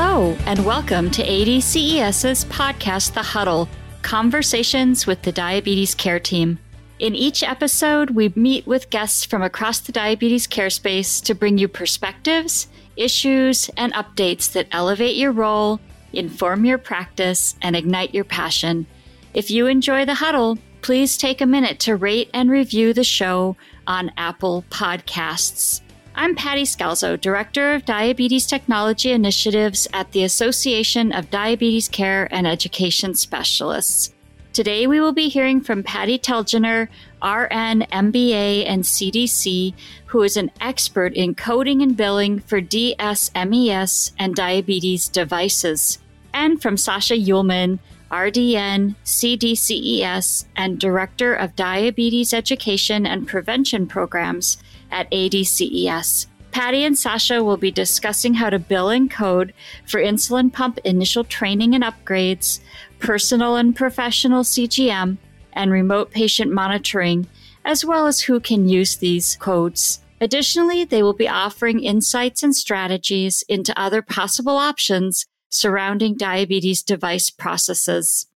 Hello, and welcome to ADCES's podcast, The Huddle Conversations with the Diabetes Care Team. In each episode, we meet with guests from across the diabetes care space to bring you perspectives, issues, and updates that elevate your role, inform your practice, and ignite your passion. If you enjoy The Huddle, please take a minute to rate and review the show on Apple Podcasts. I'm Patty Scalzo, Director of Diabetes Technology Initiatives at the Association of Diabetes Care and Education Specialists. Today we will be hearing from Patty Telgener, RN, MBA, and CDC, who is an expert in coding and billing for DSMES and diabetes devices, and from Sacha Uelmen, RDN, CDCES, and Director of Diabetes Education and Prevention Programs at ADCES. Patty and Sacha will be discussing how to bill and code for insulin pump initial training and upgrades, personal and professional CGM, and remote patient monitoring, as well as who can use these codes. Additionally, they will be offering insights and strategies into other possible options surrounding diabetes device processes.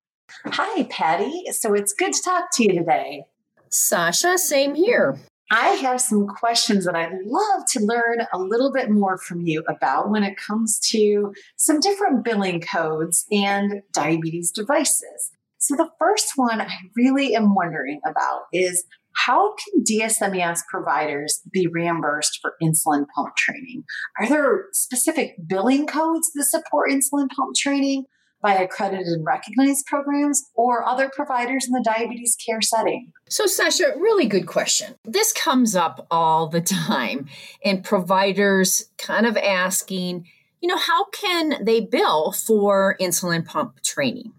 Hi, Patty. So it's good to talk to you today. Sacha, same here. I have some questions that I'd love to learn a little bit more from you about when it comes to some different billing codes and diabetes devices. So, the first one I really am wondering about is how can DSMES providers be reimbursed for insulin pump training? Are there specific billing codes that support insulin pump training? By accredited and recognized programs or other providers in the diabetes care setting? So, Sacha, really good question. This comes up all the time, and providers kind of asking, you know, how can they bill for insulin pump training?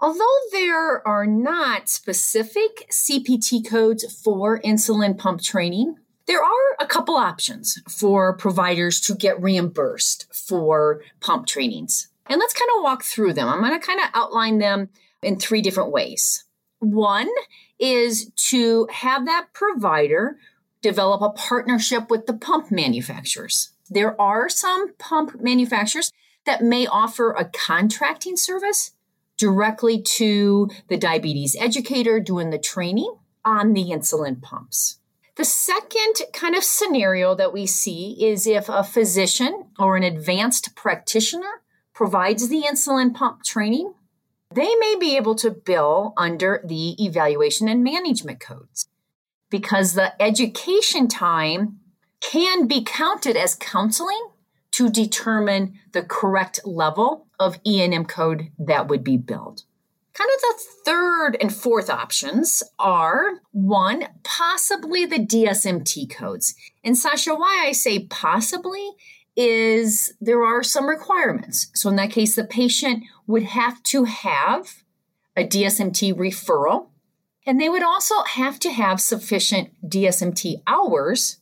Although there are not specific CPT codes for insulin pump training, there are a couple options for providers to get reimbursed for pump trainings. And let's kind of walk through them. I'm going to kind of outline them in three different ways. One is to have that provider develop a partnership with the pump manufacturers. There are some pump manufacturers that may offer a contracting service directly to the diabetes educator doing the training on the insulin pumps. The second kind of scenario that we see is if a physician or an advanced practitioner provides the insulin pump training, they may be able to bill under the evaluation and management codes because the education time can be counted as counseling to determine the correct level of E&M code that would be billed. Kind of the third and fourth options are one, possibly the DSMT codes. And Sacha, why I say possibly is there are some requirements. So in that case, the patient would have to have a DSMT referral, and they would also have to have sufficient DSMT hours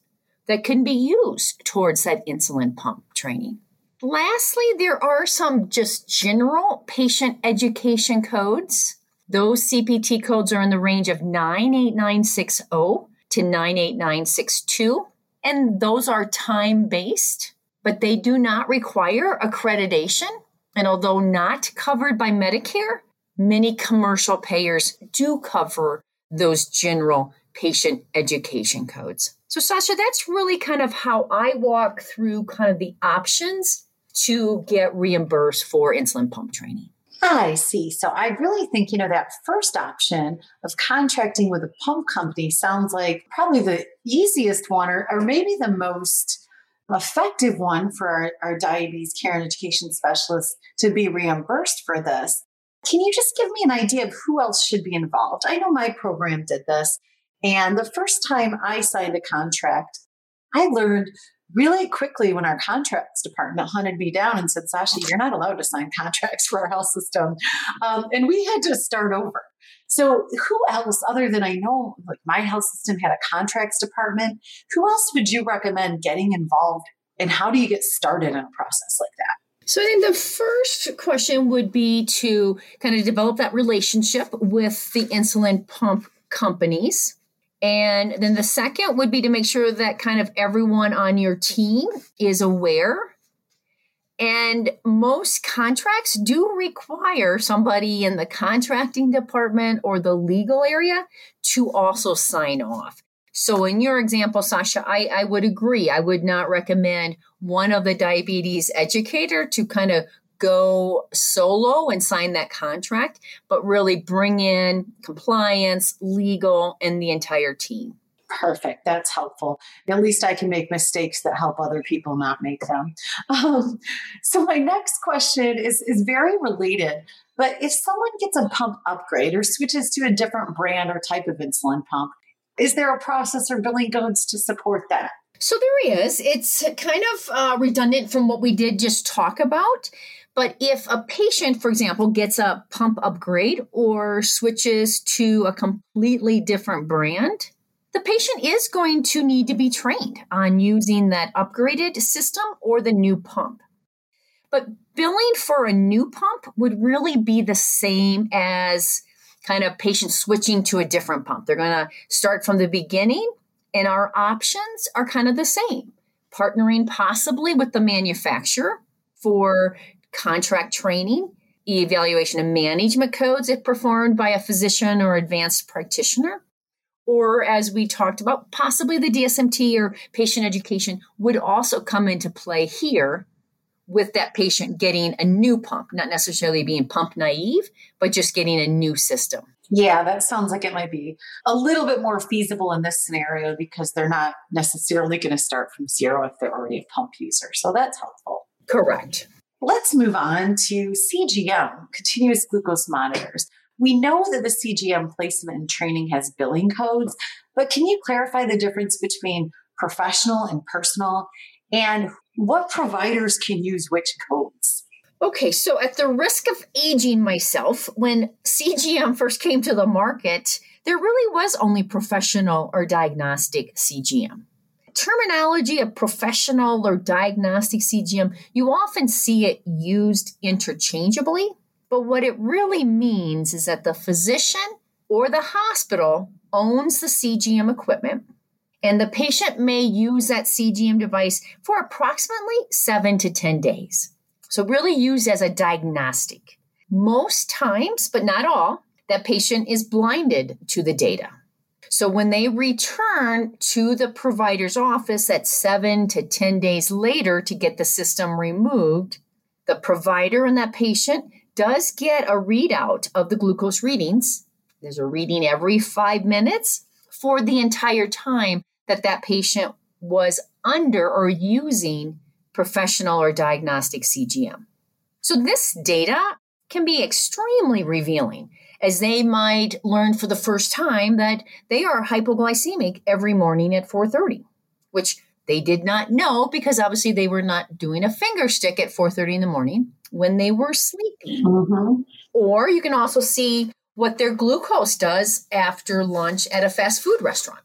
that can be used towards that insulin pump training. Lastly, there are some just general patient education codes. Those CPT codes are in the range of 98960 to 98962, and those are time based but they do not require accreditation. And although not covered by Medicare, many commercial payers do cover those general patient education codes. So, Sacha, that's really kind of how I walk through kind of the options to get reimbursed for insulin pump training. I see. So I really think, you know, that first option of contracting with a pump company sounds like probably the easiest one or, or maybe the most effective one for our, our diabetes care and education specialists to be reimbursed for this. Can you just give me an idea of who else should be involved? I know my program did this. And the first time I signed a contract, I learned really quickly when our contracts department hunted me down and said, Sacha, you're not allowed to sign contracts for our health system. Um, and we had to start over. So, who else, other than I know, like my health system had a contracts department, who else would you recommend getting involved? And how do you get started in a process like that? So, I think the first question would be to kind of develop that relationship with the insulin pump companies. And then the second would be to make sure that kind of everyone on your team is aware and most contracts do require somebody in the contracting department or the legal area to also sign off. So, in your example, Sacha, I, I would agree. I would not recommend one of the diabetes educator to kind of go solo and sign that contract, but really bring in compliance, legal, and the entire team. Perfect. That's helpful. At least I can make mistakes that help other people not make them. Um, so my next question is is very related. But if someone gets a pump upgrade or switches to a different brand or type of insulin pump, is there a process or billing codes to support that? So there is. It's kind of uh, redundant from what we did just talk about. But if a patient, for example, gets a pump upgrade or switches to a completely different brand, the patient is going to need to be trained on using that upgraded system or the new pump. But billing for a new pump would really be the same as kind of patient switching to a different pump. They're going to start from the beginning, and our options are kind of the same. Partnering possibly with the manufacturer for contract training, evaluation of management codes if performed by a physician or advanced practitioner, or as we talked about, possibly the DSMT or patient education would also come into play here with that patient getting a new pump, not necessarily being pump naive, but just getting a new system. Yeah, that sounds like it might be a little bit more feasible in this scenario because they're not necessarily going to start from zero if they're already a pump user. So that's helpful. Correct. Let's move on to CGM, continuous glucose monitors. We know that the CGM placement and training has billing codes, but can you clarify the difference between professional and personal and what providers can use which codes? Okay, so at the risk of aging myself, when CGM first came to the market, there really was only professional or diagnostic CGM. Terminology of professional or diagnostic CGM, you often see it used interchangeably. But what it really means is that the physician or the hospital owns the CGM equipment, and the patient may use that CGM device for approximately seven to 10 days. So, really used as a diagnostic. Most times, but not all, that patient is blinded to the data. So, when they return to the provider's office at seven to 10 days later to get the system removed, the provider and that patient does get a readout of the glucose readings. There's a reading every five minutes for the entire time that that patient was under or using professional or diagnostic CGM. So, this data can be extremely revealing as they might learn for the first time that they are hypoglycemic every morning at 4:30, which they did not know because obviously they were not doing a finger stick at 4:30 in the morning when they were sleeping. Mm-hmm. Or you can also see what their glucose does after lunch at a fast food restaurant.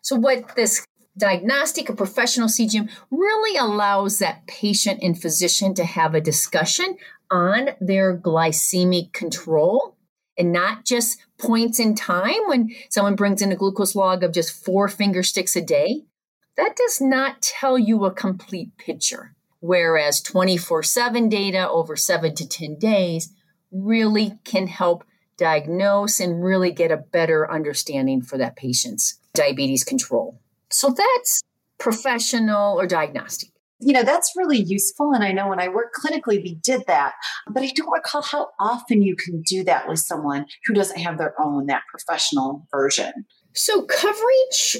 So, what this diagnostic or professional CGM really allows that patient and physician to have a discussion on their glycemic control and not just points in time when someone brings in a glucose log of just four finger sticks a day. That does not tell you a complete picture whereas 24 7 data over seven to 10 days really can help diagnose and really get a better understanding for that patient's diabetes control. So that's professional or diagnostic. You know, that's really useful. And I know when I work clinically, we did that. But I don't recall how often you can do that with someone who doesn't have their own, that professional version. So, coverage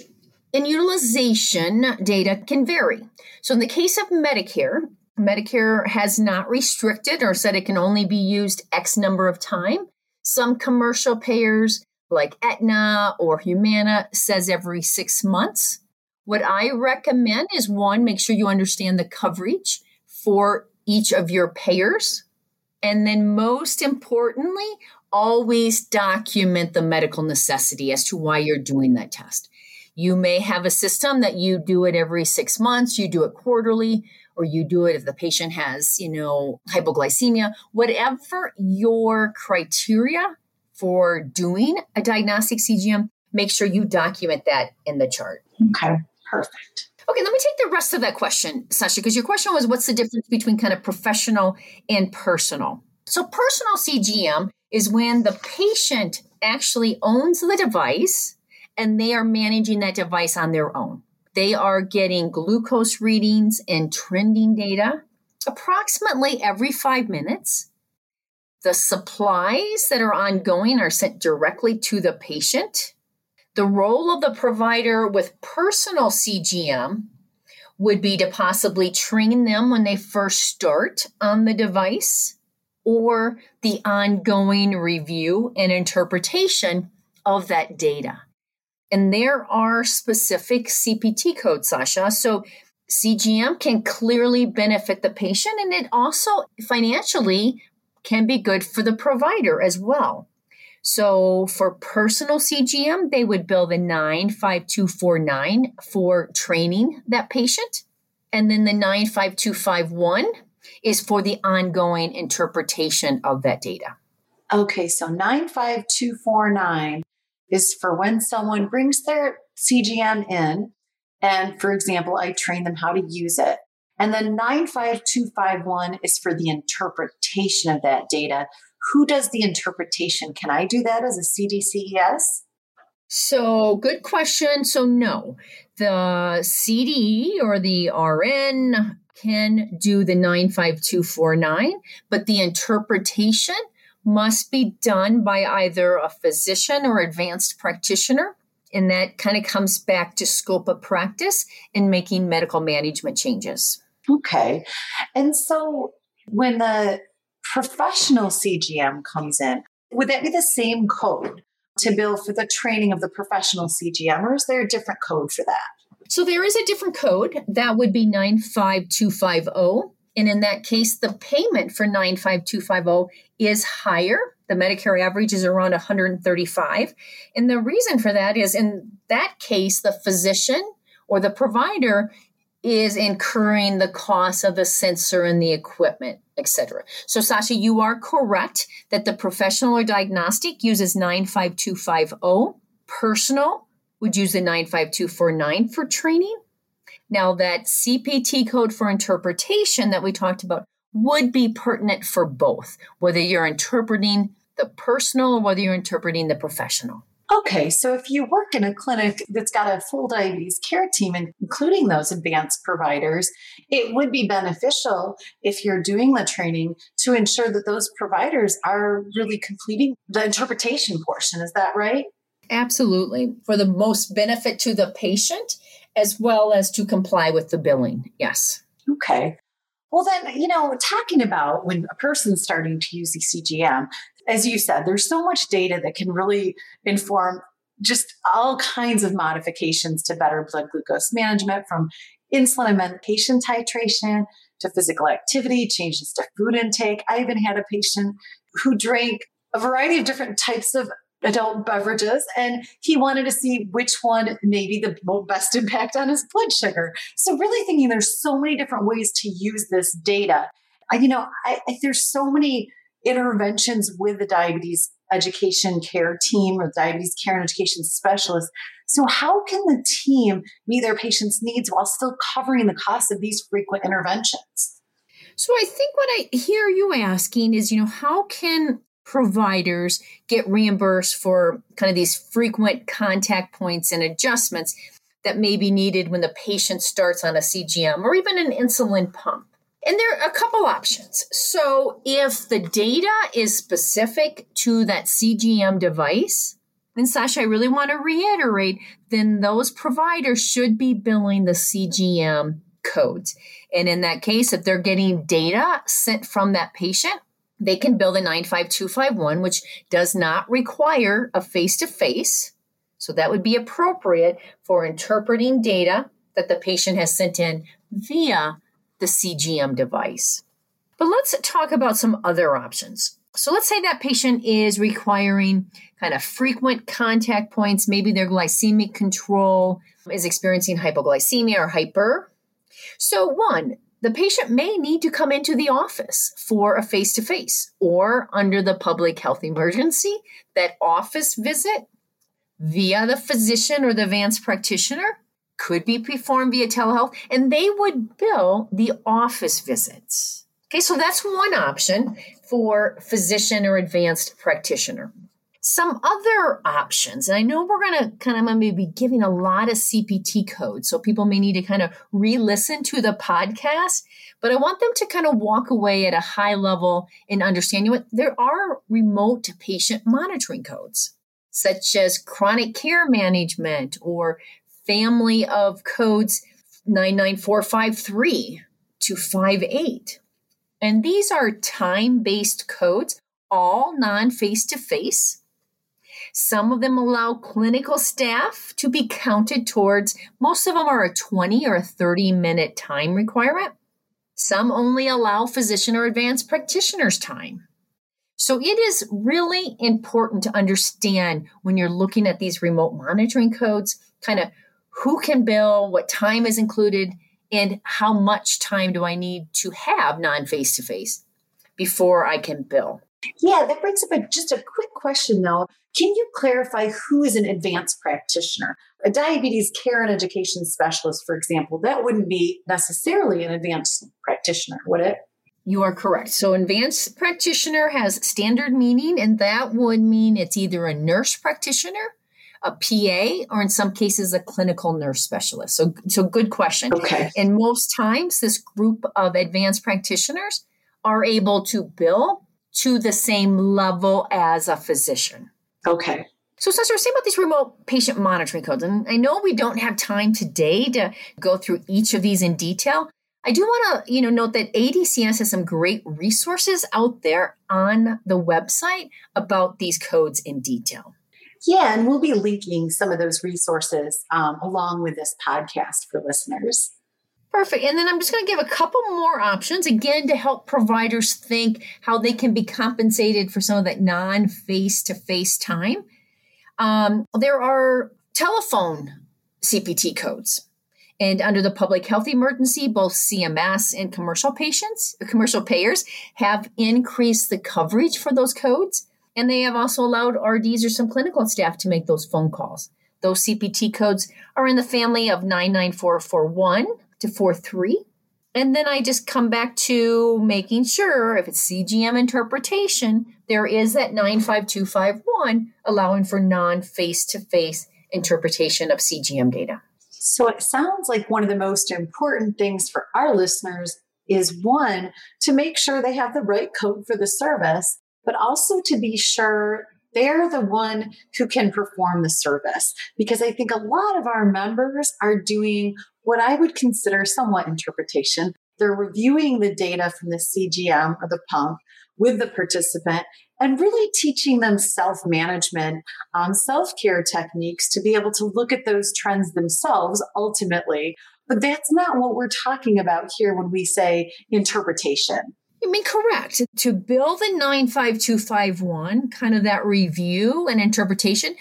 and utilization data can vary. So, in the case of Medicare, Medicare has not restricted or said it can only be used X number of time. Some commercial payers like Aetna or Humana says every six months, What I recommend is one, make sure you understand the coverage for each of your payers. And then, most importantly, always document the medical necessity as to why you're doing that test. You may have a system that you do it every six months, you do it quarterly, or you do it if the patient has, you know, hypoglycemia, whatever your criteria for doing a diagnostic CGM, make sure you document that in the chart. Okay, perfect. Okay, let me take the rest of that question, Sacha, because your question was what's the difference between kind of professional and personal? So, personal CGM is when the patient actually owns the device and they are managing that device on their own. They are getting glucose readings and trending data approximately every five minutes. The supplies that are ongoing are sent directly to the patient. The role of the provider with personal CGM would be to possibly train them when they first start on the device or the ongoing review and interpretation of that data. And there are specific CPT codes, Sacha. So CGM can clearly benefit the patient and it also financially can be good for the provider as well. So for personal CGM, they would bill the 95249 for training that patient. And then the 95251 is for the ongoing interpretation of that data. Okay, so 95249 is for when someone brings their CGM in, and for example, I train them how to use it. And then 95251 is for the interpretation of that data. Who does the interpretation? Can I do that as a CDCES? So, good question. So, no, the CD or the RN can do the 95249, but the interpretation must be done by either a physician or advanced practitioner. And that kind of comes back to scope of practice and making medical management changes. Okay. And so when the professional CGM comes in, would that be the same code to bill for the training of the professional CGM, or is there a different code for that? So there is a different code that would be 95250. And in that case, the payment for 95250 is higher. The Medicare average is around 135. And the reason for that is in that case, the physician or the provider is incurring the cost of the sensor and the equipment, etc. So Sacha, you are correct that the professional or diagnostic uses 95250. Personal would use the 95249 for training. Now, that CPT code for interpretation that we talked about would be pertinent for both, whether you're interpreting the personal or whether you're interpreting the professional. Okay, so if you work in a clinic that's got a full diabetes care team, including those advanced providers, it would be beneficial if you're doing the training to ensure that those providers are really completing the interpretation portion. Is that right? Absolutely. For the most benefit to the patient as well as to comply with the billing. Yes. Okay. Well, then, you know, talking about when a person's starting to use the CGM, as you said, there's so much data that can really inform just all kinds of modifications to better blood glucose management from insulin and medication titration to physical activity, changes to food intake. I even had a patient who drank a variety of different types of adult beverages and he wanted to see which one maybe the best impact on his blood sugar so really thinking there's so many different ways to use this data I, you know I, I, there's so many interventions with the diabetes education care team or diabetes care and education specialist so how can the team meet their patients needs while still covering the cost of these frequent interventions so I think what I hear you asking is, you know, how can providers get reimbursed for kind of these frequent contact points and adjustments that may be needed when the patient starts on a CGM or even an insulin pump. And there are a couple options. So, if the data is specific to that CGM device, then Sacha, I really want to reiterate, then those providers should be billing the CGM codes. And in that case, if they're getting data sent from that patient, they can bill a 95251, which does not require a face to face. So that would be appropriate for interpreting data that the patient has sent in via the CGM device. But let's talk about some other options. So let's say that patient is requiring kind of frequent contact points. Maybe their glycemic control is experiencing hypoglycemia or hyper. So, one, the patient may need to come into the office for a face to face or under the public health emergency. That office visit via the physician or the advanced practitioner could be performed via telehealth, and they would bill the office visits. Okay, so that's one option for physician or advanced practitioner. Some other options, and I know we're going to kind of maybe be giving a lot of CPT codes, so people may need to kind of re listen to the podcast, but I want them to kind of walk away at a high level in understanding what there are remote patient monitoring codes, such as chronic care management or family of codes 99453 to 58. And these are time based codes, all non face to face some of them allow clinical staff to be counted towards, most of them are a 20 or a 30 minute time requirement. Some only allow physician or advanced practitioners time. So it is really important to understand when you're looking at these remote monitoring codes, kind of who can bill, what time is included, and how much time do I need to have non face to face before I can bill. Yeah, that brings up a, just a quick question though. Can you clarify who is an advanced practitioner? A diabetes care and education specialist, for example, that wouldn't be necessarily an advanced practitioner, would it? You are correct. So, advanced practitioner has standard meaning, and that would mean it's either a nurse practitioner, a PA, or in some cases, a clinical nurse specialist. So, so good question. Okay. And most times, this group of advanced practitioners are able to bill to the same level as a physician. Okay. So, Sacha, we're about these remote patient monitoring codes, and I know we don't have time today to go through each of these in detail. I do want to, you know, note that ADCES has some great resources out there on the website about these codes in detail. Yeah, and we'll be linking some of those resources um, along with this podcast for listeners. Perfect. And then I'm just going to give a couple more options again to help providers think how they can be compensated for some of that non face to face time. Um, there are telephone CPT codes. And under the public health emergency, both CMS and commercial patients, commercial payers have increased the coverage for those codes. And they have also allowed RDs or some clinical staff to make those phone calls. Those CPT codes are in the family of 99441 to 4 3. And then I just come back to making sure if it's CGM interpretation, there is that 95251 allowing for non face to face interpretation of CGM data. So it sounds like one of the most important things for our listeners is one, to make sure they have the right code for the service, but also to be sure they're the one who can perform the service. Because I think a lot of our members are doing what I would consider somewhat interpretation. They're reviewing the data from the CGM or the pump with the participant and really teaching them self management, um, self care techniques to be able to look at those trends themselves ultimately. But that's not what we're talking about here when we say interpretation. I mean, correct. To build the 95251, kind of that review and interpretation,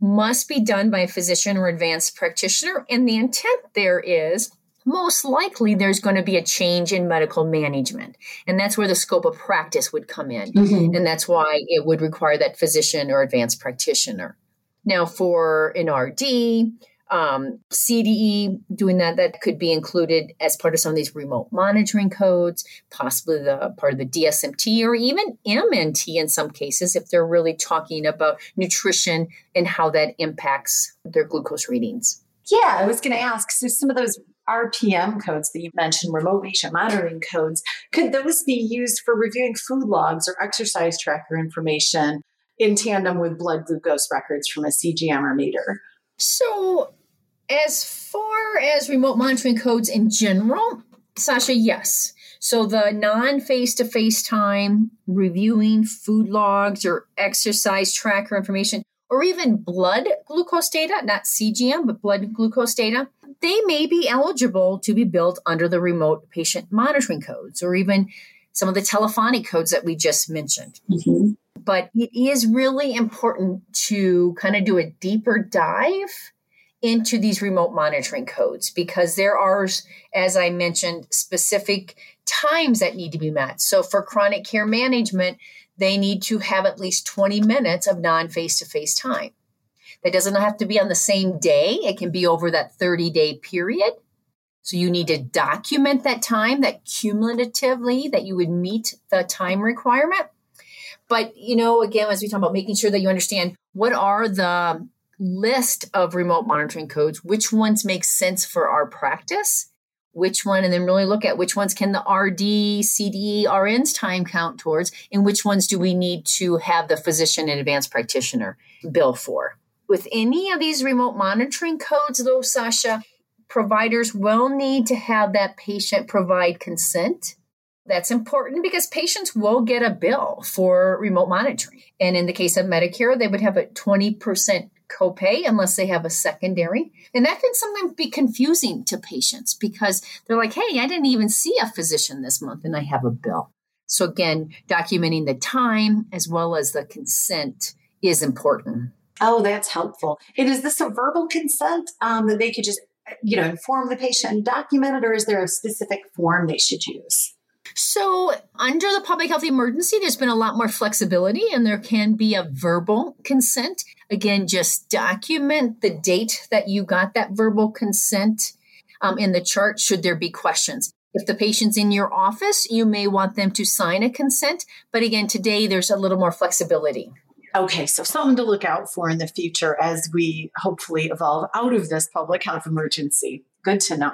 must be done by a physician or advanced practitioner. And the intent there is most likely there's going to be a change in medical management. And that's where the scope of practice would come in. Mm-hmm. And that's why it would require that physician or advanced practitioner. Now, for an RD, um, CDE doing that that could be included as part of some of these remote monitoring codes, possibly the part of the DSMT or even MNT in some cases if they're really talking about nutrition and how that impacts their glucose readings. Yeah, I was going to ask. So some of those RPM codes that you mentioned, remote patient monitoring codes, could those be used for reviewing food logs or exercise tracker information in tandem with blood glucose records from a CGM or meter? So, as far as remote monitoring codes in general, Sacha, yes. So, the non face to face time reviewing food logs or exercise tracker information or even blood glucose data, not CGM, but blood glucose data, they may be eligible to be billed under the remote patient monitoring codes or even some of the telephonic codes that we just mentioned. Mm-hmm. But it is really important to kind of do a deeper dive into these remote monitoring codes because there are, as I mentioned, specific times that need to be met. So for chronic care management, they need to have at least 20 minutes of non face to face time. That doesn't have to be on the same day, it can be over that 30 day period. So you need to document that time, that cumulatively that you would meet the time requirement. But, you know, again, as we talk about making sure that you understand what are the list of remote monitoring codes, which ones make sense for our practice, which one, and then really look at which ones can the RD, RN's time count towards, and which ones do we need to have the physician and advanced practitioner bill for. With any of these remote monitoring codes, though, Sacha, providers will need to have that patient provide consent. That's important because patients will get a bill for remote monitoring. And in the case of Medicare, they would have a 20% copay unless they have a secondary. And that can sometimes be confusing to patients because they're like, hey, I didn't even see a physician this month and I have a bill. So, again, documenting the time as well as the consent is important. Oh, that's helpful. And is this a verbal consent um, that they could just, you know, inform the patient and document it, or is there a specific form they should use? So, under the public health emergency, there's been a lot more flexibility and there can be a verbal consent. Again, just document the date that you got that verbal consent um, in the chart should there be questions. If the patient's in your office, you may want them to sign a consent. But again, today there's a little more flexibility. Okay, so something to look out for in the future as we hopefully evolve out of this public health emergency. Good to know.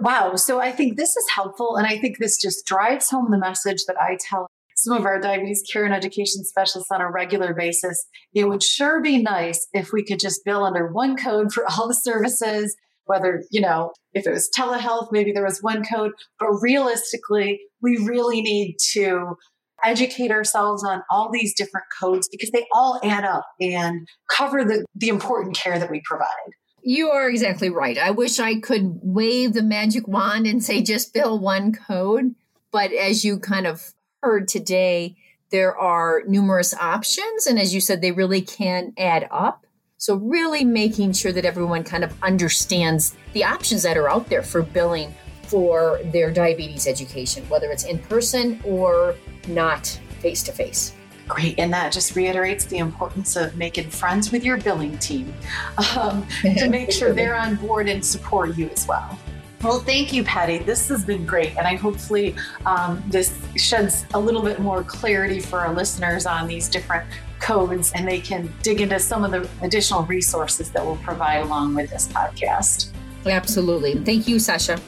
Wow. So I think this is helpful. And I think this just drives home the message that I tell some of our diabetes care and education specialists on a regular basis. It would sure be nice if we could just bill under one code for all the services, whether, you know, if it was telehealth, maybe there was one code. But realistically, we really need to educate ourselves on all these different codes because they all add up and cover the, the important care that we provide. You are exactly right. I wish I could wave the magic wand and say just bill one code. But as you kind of heard today, there are numerous options. And as you said, they really can add up. So, really making sure that everyone kind of understands the options that are out there for billing for their diabetes education, whether it's in person or not face to face. Great. And that just reiterates the importance of making friends with your billing team um, to make sure they're on board and support you as well. Well, thank you, Patty. This has been great. And I hopefully um, this sheds a little bit more clarity for our listeners on these different codes and they can dig into some of the additional resources that we'll provide along with this podcast. Absolutely. Thank you, Sacha.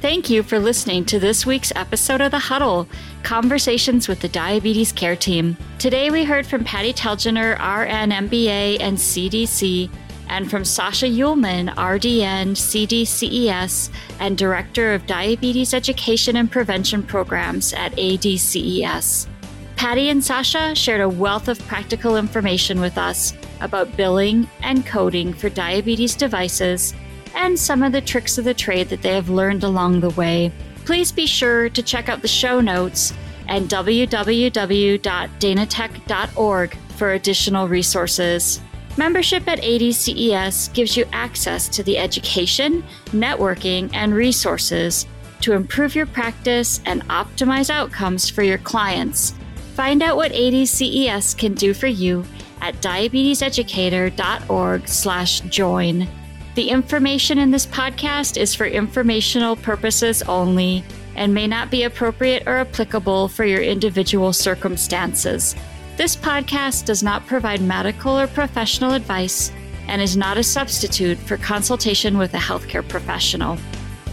Thank you for listening to this week's episode of The Huddle Conversations with the Diabetes Care Team. Today we heard from Patty Telgener, RN, MBA, and CDC, and from Sacha Uelmen, RDN, CDCES, and Director of Diabetes Education and Prevention Programs at ADCES. Patty and Sacha shared a wealth of practical information with us about billing and coding for diabetes devices and some of the tricks of the trade that they have learned along the way. Please be sure to check out the show notes at www.danatech.org for additional resources. Membership at ADCES gives you access to the education, networking, and resources to improve your practice and optimize outcomes for your clients. Find out what ADCES can do for you at diabeteseducator.org/join. The information in this podcast is for informational purposes only and may not be appropriate or applicable for your individual circumstances. This podcast does not provide medical or professional advice and is not a substitute for consultation with a healthcare professional.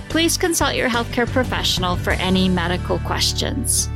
Please consult your healthcare professional for any medical questions.